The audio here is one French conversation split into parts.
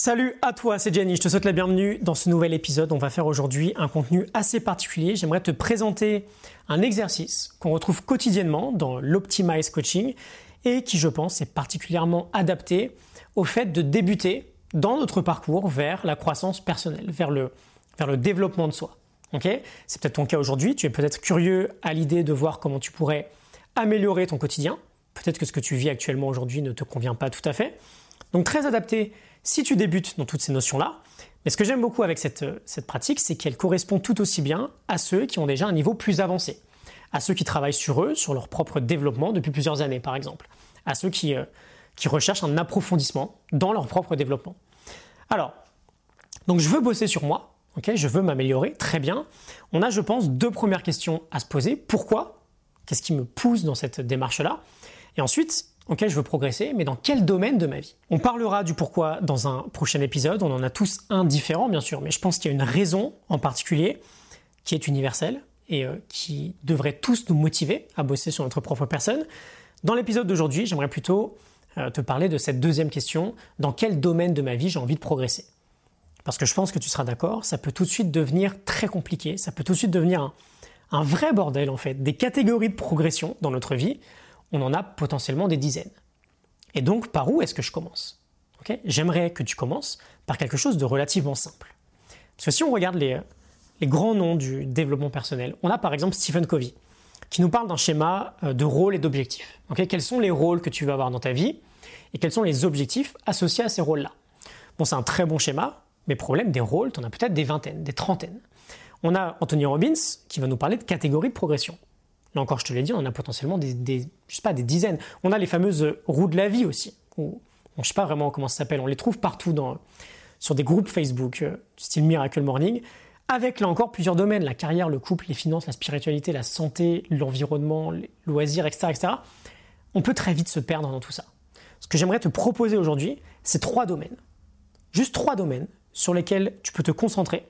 Salut à toi, c'est Jenny, je te souhaite la bienvenue dans ce nouvel épisode. On va faire aujourd'hui un contenu assez particulier. J'aimerais te présenter un exercice qu'on retrouve quotidiennement dans l'Optimize Coaching et qui, je pense, est particulièrement adapté au fait de débuter dans notre parcours vers la croissance personnelle, vers le, développement de soi. c'est peut-être ton cas aujourd'hui, tu es peut-être curieux à l'idée de voir comment tu pourrais améliorer ton quotidien. Peut-être que ce que tu vis actuellement aujourd'hui ne te convient pas tout à fait. Donc très adapté si tu débutes dans toutes ces notions-là. Mais ce que j'aime beaucoup avec cette, cette pratique, c'est qu'elle correspond tout aussi bien à ceux qui ont déjà un niveau plus avancé, à ceux qui travaillent sur eux, sur leur propre développement depuis plusieurs années par exemple, à ceux qui, euh, qui recherchent un approfondissement dans leur propre développement. Alors, donc je veux bosser sur moi, ok, je veux m'améliorer, très bien. On a, je pense, deux premières questions à se poser. Pourquoi? Qu'est-ce qui me pousse dans cette démarche-là? Et ensuite, Ok, je veux progresser, mais dans quel domaine de ma vie? On parlera du pourquoi dans un prochain épisode, on en a tous un différent bien sûr, mais je pense qu'il y a une raison en particulier qui est universelle et euh, qui devrait tous nous motiver à bosser sur notre propre personne. Dans l'épisode d'aujourd'hui, j'aimerais plutôt euh, te parler de cette deuxième question, dans quel domaine de ma vie j'ai envie de progresser? Parce que je pense que tu seras d'accord, ça peut tout de suite devenir très compliqué, ça peut tout de suite devenir un vrai bordel en fait, des catégories de progression dans notre vie on en a potentiellement des dizaines. Et donc, par où est-ce que je commence? J'aimerais que tu commences par quelque chose de relativement simple. Parce que si on regarde les, grands noms du développement personnel, on a par exemple Stephen Covey, qui nous parle d'un schéma euh, de rôles et d'objectifs. quels sont les rôles que tu vas avoir dans ta vie et quels sont les objectifs associés à ces rôles-là? Bon, c'est un très bon schéma, mais problème des rôles, tu en as peut-être des vingtaines, des trentaines. On a Anthony Robbins qui va nous parler de catégories de progression. Là encore, je te l'ai dit, on a potentiellement des, je sais pas, des dizaines. On a les fameuses roues de la vie aussi. Ou, je sais pas vraiment comment ça s'appelle. On les trouve partout dans, sur des groupes Facebook, euh, style Miracle Morning, avec là encore plusieurs domaines la carrière, le couple, les finances, la spiritualité, la santé, l'environnement, les loisirs, etc., etc. On peut très vite se perdre dans tout ça. Ce que j'aimerais te proposer aujourd'hui, c'est trois domaines. Juste trois domaines sur lesquels tu peux te concentrer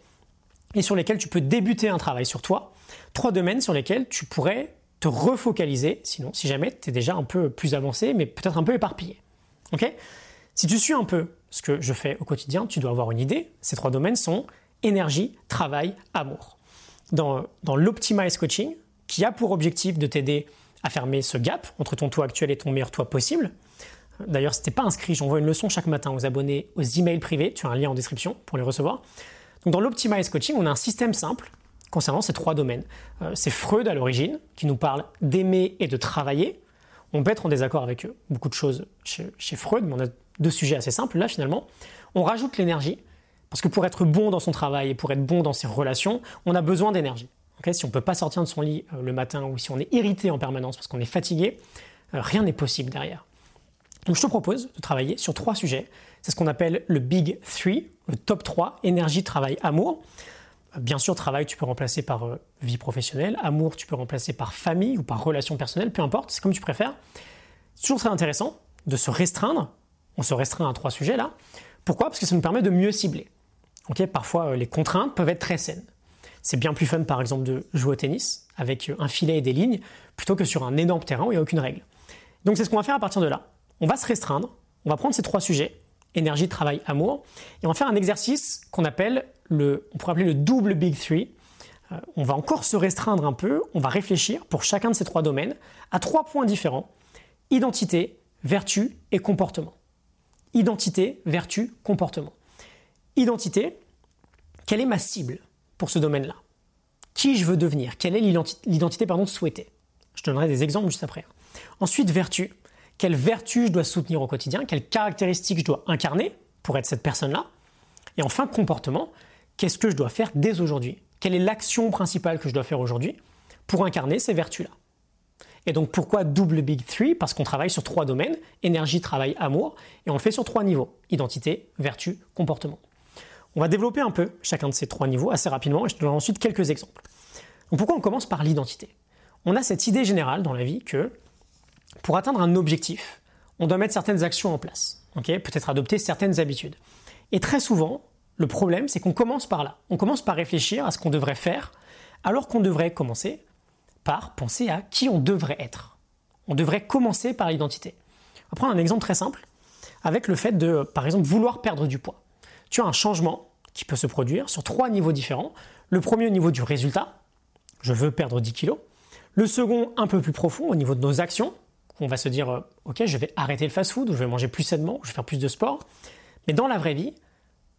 et sur lesquels tu peux débuter un travail sur toi. Trois domaines sur lesquels tu pourrais te refocaliser, sinon, si jamais tu es déjà un peu plus avancé, mais peut-être un peu éparpillé. Ok? Si tu suis un peu ce que je fais au quotidien, tu dois avoir une idée. Ces trois domaines sont énergie, travail, amour. Dans, dans l'Optimize Coaching, qui a pour objectif de t'aider à fermer ce gap entre ton toi actuel et ton meilleur toi possible. D'ailleurs, si t'es pas inscrit, j'envoie une leçon chaque matin aux abonnés aux emails privés. Tu as un lien en description pour les recevoir. Donc dans l'Optimize Coaching, on a un système simple concernant ces trois domaines. Euh, c'est Freud à l'origine qui nous parle d'aimer et de travailler. On peut être en désaccord avec beaucoup de choses chez, Freud, mais on a deux sujets assez simples. Là, finalement, on rajoute l'énergie, parce que pour être bon dans son travail et pour être bon dans ses relations, on a besoin d'énergie. si on ne peut pas sortir de son lit euh, le matin ou si on est irrité en permanence parce qu'on est fatigué, euh, rien n'est possible derrière. Donc je te propose de travailler sur trois sujets. C'est ce qu'on appelle le Big 3, le top 3, énergie, travail, amour. Bien sûr, travail, tu peux remplacer par euh, vie professionnelle. Amour, tu peux remplacer par famille ou par relation personnelle, peu importe, c'est comme tu préfères. C'est toujours très intéressant de se restreindre. On se restreint à trois sujets là. Pourquoi? Parce que ça nous permet de mieux cibler. Parfois, euh, les contraintes peuvent être très saines. C'est bien plus fun, par exemple, de jouer au tennis avec euh, un filet et des lignes plutôt que sur un énorme terrain où il n'y a aucune règle. Donc, c'est ce qu'on va faire à partir de là. On va se restreindre. On va prendre ces trois sujets énergie, travail, amour. Et on va faire un exercice qu'on appelle on pourrait appeler le double big three. Euh, on va encore se restreindre un peu, on va réfléchir pour chacun de ces trois domaines à trois points différents. Identité, vertu et comportement. Identité, vertu, comportement. Identité, quelle est ma cible pour ce domaine-là? Qui je veux devenir? Quelle est l'identité souhaitée? Je donnerai des exemples juste après. Ensuite, vertu quelles vertus je dois soutenir au quotidien, quelles caractéristiques je dois incarner pour être cette personne-là? Et enfin, comportement, qu'est-ce que je dois faire dès aujourd'hui? Quelle est l'action principale que je dois faire aujourd'hui pour incarner ces vertus-là? Et donc pourquoi double Big Three? Parce qu'on travaille sur trois domaines, énergie, travail, amour, et on le fait sur trois niveaux, identité, vertu, comportement. On va développer un peu chacun de ces trois niveaux assez rapidement, et je te donnerai ensuite quelques exemples. Donc pourquoi on commence par l'identité? On a cette idée générale dans la vie que pour atteindre un objectif, on doit mettre certaines actions en place, peut-être adopter certaines habitudes. Et très souvent, le problème, c'est qu'on commence par là. On commence par réfléchir à ce qu'on devrait faire, alors qu'on devrait commencer par penser à qui on devrait être. On devrait commencer par l'identité. On va prendre un exemple très simple, avec le fait de, par exemple, vouloir perdre du poids. tu as un changement qui peut se produire sur trois niveaux différents. Le premier au niveau du résultat, je veux perdre 10 kilos. Le second, un peu plus profond, au niveau de nos actions. On va se dire, euh, ok, je vais arrêter le fast-food, je vais manger plus sainement, je vais faire plus de sport. Mais dans la vraie vie,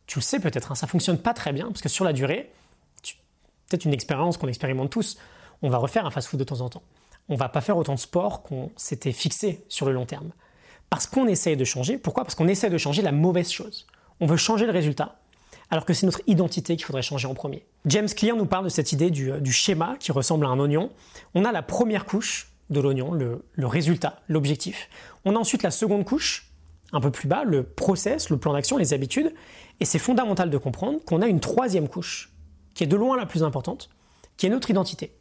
tu le sais peut-être, hein, ça fonctionne pas très bien, parce que sur la durée, peut-être une expérience qu'on expérimente tous, on va refaire un fast-food de temps en temps. On va pas faire autant de sport qu'on s'était fixé sur le long terme. Parce qu'on essaye de changer. Pourquoi? Parce qu'on essaie de changer la mauvaise chose. On veut changer le résultat, alors que c'est notre identité qu'il faudrait changer en premier. James Clear nous parle de cette idée du, euh, schéma qui ressemble à un oignon. On a la première couche de l'oignon, le, le résultat, l'objectif. On a ensuite la seconde couche, un peu plus bas, le process, le plan d'action, les habitudes. Et c'est fondamental de comprendre qu'on a une troisième couche, qui est de loin la plus importante, qui est notre identité.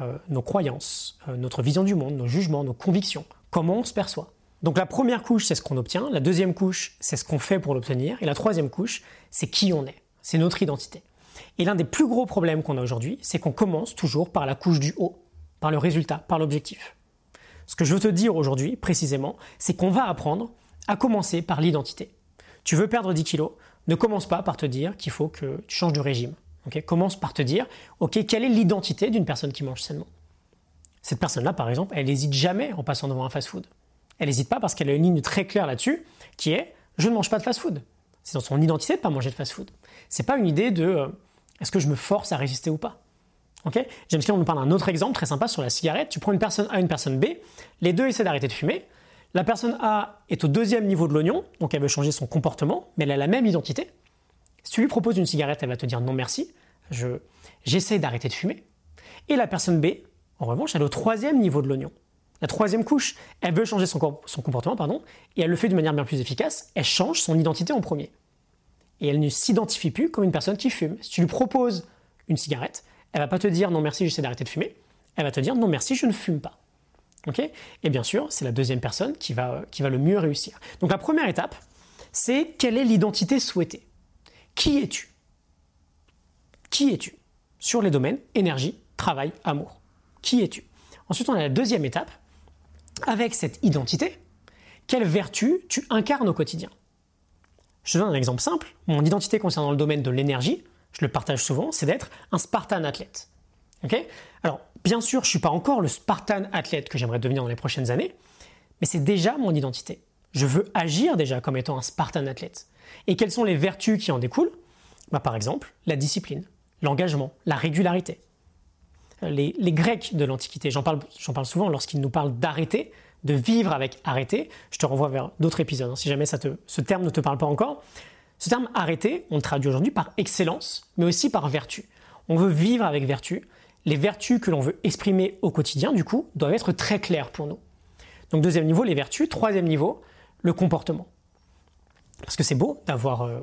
Euh, nos croyances, euh, notre vision du monde, nos jugements, nos convictions, comment on se perçoit. Donc la première couche, c'est ce qu'on obtient, la deuxième couche, c'est ce qu'on fait pour l'obtenir, et la troisième couche, c'est qui on est, c'est notre identité. Et l'un des plus gros problèmes qu'on a aujourd'hui, c'est qu'on commence toujours par la couche du haut, par le résultat, par l'objectif. Ce que je veux te dire aujourd'hui, précisément, c'est qu'on va apprendre à commencer par l'identité. Tu veux perdre 10 kilos, ne commence pas par te dire qu'il faut que tu changes de régime. commence par te dire, ok, quelle est l'identité d'une personne qui mange sainement? Cette personne-là, par exemple, elle n'hésite jamais en passant devant un fast-food. Elle n'hésite pas parce qu'elle a une ligne très claire là-dessus, qui est, je ne mange pas de fast-food. C'est dans son identité de ne pas manger de fast-food. C'est pas une idée de, euh, est-ce que je me force à résister ou pas Ok? James Clear nous parle d'un autre exemple très sympa sur la cigarette. Tu prends une personne A, une personne B, les deux essaient d'arrêter de fumer. La personne A est au deuxième niveau de l'oignon, donc elle veut changer son comportement, mais elle a la même identité. Si tu lui proposes une cigarette, elle va te dire non merci, je, j'essaie d'arrêter de fumer. Et la personne B, en revanche, elle est au troisième niveau de l'oignon. La troisième couche, elle veut changer son, son comportement, pardon, et elle le fait de manière bien plus efficace, elle change son identité en premier. Et elle ne s'identifie plus comme une personne qui fume. Si tu lui proposes une cigarette, elle va pas te dire non merci, j'essaie d'arrêter de fumer. Elle va te dire non merci, je ne fume pas et bien sûr, c'est la deuxième personne qui va, qui va le mieux réussir. Donc la première étape, c'est quelle est l'identité souhaitée? Qui es-tu? Qui es-tu? Sur les domaines énergie, travail, amour. Qui es-tu? Ensuite, on a la deuxième étape. Avec cette identité, quelle vertu tu incarnes au quotidien? Je te donne un exemple simple. Mon identité concernant le domaine de l'énergie, je le partage souvent, c'est d'être un Spartan athlète. Alors, bien sûr, je ne suis pas encore le Spartan athlète que j'aimerais devenir dans les prochaines années, mais c'est déjà mon identité. Je veux agir déjà comme étant un Spartan athlète. Et quelles sont les vertus qui en découlent? Bah, Par exemple, la discipline, l'engagement, la régularité. Les, Grecs de l'Antiquité, j'en parle, souvent lorsqu'ils nous parlent d'arrêter, de vivre avec arrêter. Je te renvoie vers d'autres épisodes, hein, si jamais ce terme ne te parle pas encore. Ce terme arrêter, on le traduit aujourd'hui par excellence, mais aussi par vertu. On veut vivre avec vertu, les vertus que l'on veut exprimer au quotidien, du coup, doivent être très claires pour nous. Donc deuxième niveau, les vertus. Troisième niveau, le comportement. Parce que c'est beau d'avoir euh,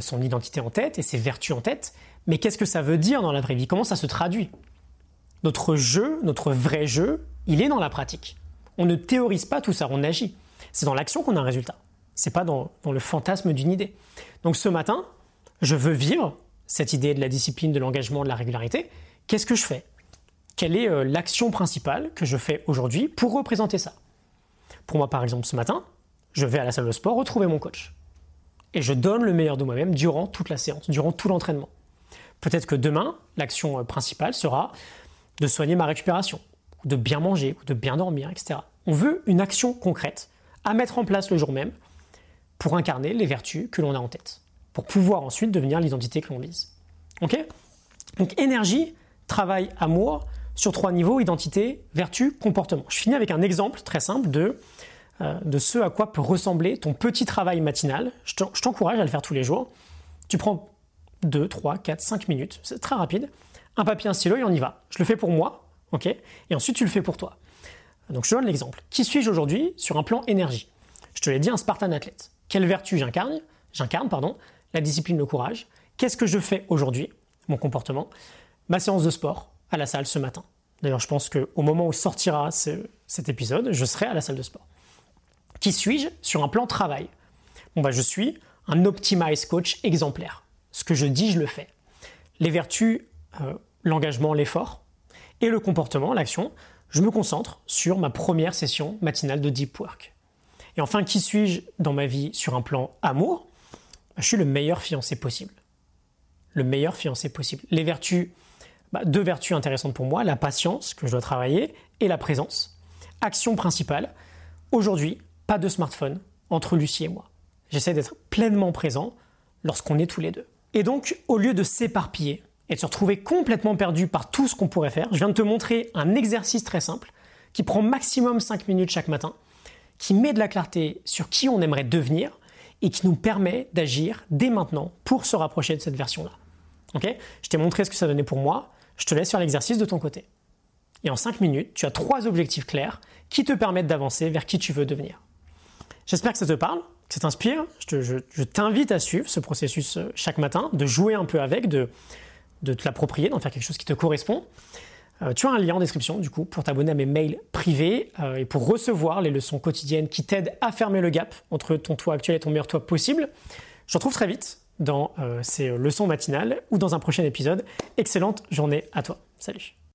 son identité en tête et ses vertus en tête, mais qu'est-ce que ça veut dire dans la vraie vie? Comment ça se traduit? Notre jeu, notre vrai jeu, il est dans la pratique. On ne théorise pas tout ça, on agit. C'est dans l'action qu'on a un résultat. C'est pas dans le fantasme d'une idée. Donc ce matin, je veux vivre cette idée de la discipline, de l'engagement, de la régularité, Qu'est-ce que je fais? Quelle est euh, l'action principale que je fais aujourd'hui pour représenter ça? Pour moi, par exemple, ce matin, je vais à la salle de sport retrouver mon coach. Et je donne le meilleur de moi-même durant toute la séance, durant tout l'entraînement. Peut-être que demain, l'action euh, principale sera de soigner ma récupération, de bien manger, ou de bien dormir, etc. On veut une action concrète à mettre en place le jour même pour incarner les vertus que l'on a en tête, pour pouvoir ensuite devenir l'identité que l'on vise. Ok? Donc énergie, travail, amour, sur trois niveaux, identité, vertu, comportement. Je finis avec un exemple très simple de, euh, de ce à quoi peut ressembler ton petit travail matinal. Je t'encourage à le faire tous les jours. Tu prends 2, 3, 4, 5 minutes, c'est très rapide. Un papier, un stylo et on y va. Je le fais pour moi, ok? Et ensuite tu le fais pour toi. Donc je te donne l'exemple. Qui suis-je aujourd'hui sur un plan énergie? Je te l'ai dit, un Spartan athlète. Quelle vertu j'incarne? J'incarne, pardon, la discipline, le courage. Qu'est-ce que je fais aujourd'hui? Mon comportement ma séance de sport à la salle ce matin. D'ailleurs, je pense qu'au moment où sortira cet épisode, je serai à la salle de sport. Qui suis-je sur un plan travail? Bon, bah, je suis un Optimize Coach exemplaire. Ce que je dis, je le fais. Les vertus, euh, l'engagement, l'effort et le comportement, l'action, je me concentre sur ma première session matinale de deep work. Et enfin, qui suis-je dans ma vie sur un plan amour? Je suis le meilleur fiancé possible. Le meilleur fiancé possible. Les vertus, bah, deux vertus intéressantes pour moi, la patience que je dois travailler et la présence. Action principale, aujourd'hui, pas de smartphone entre Lucie et moi. J'essaie d'être pleinement présent lorsqu'on est tous les deux. Et donc, au lieu de s'éparpiller et de se retrouver complètement perdu par tout ce qu'on pourrait faire, je viens de te montrer un exercice très simple qui prend maximum 5 minutes chaque matin, qui met de la clarté sur qui on aimerait devenir et qui nous permet d'agir dès maintenant pour se rapprocher de cette version-là. Ok? Je t'ai montré ce que ça donnait pour moi, je te laisse faire l'exercice de ton côté. Et en 5 minutes, tu as trois objectifs clairs qui te permettent d'avancer vers qui tu veux devenir. J'espère que ça te parle, que ça t'inspire. Je, t'invite à suivre ce processus euh, chaque matin, de jouer un peu avec, de, de te l'approprier, d'en faire quelque chose qui te correspond. Euh, tu as un lien en description du coup pour t'abonner à mes mails privés euh, et pour recevoir les leçons quotidiennes qui t'aident à fermer le gap entre ton toi actuel et ton meilleur toi possible. Je te retrouve très vite dans ces leçons matinales ou dans un prochain épisode. Excellente journée à toi. Salut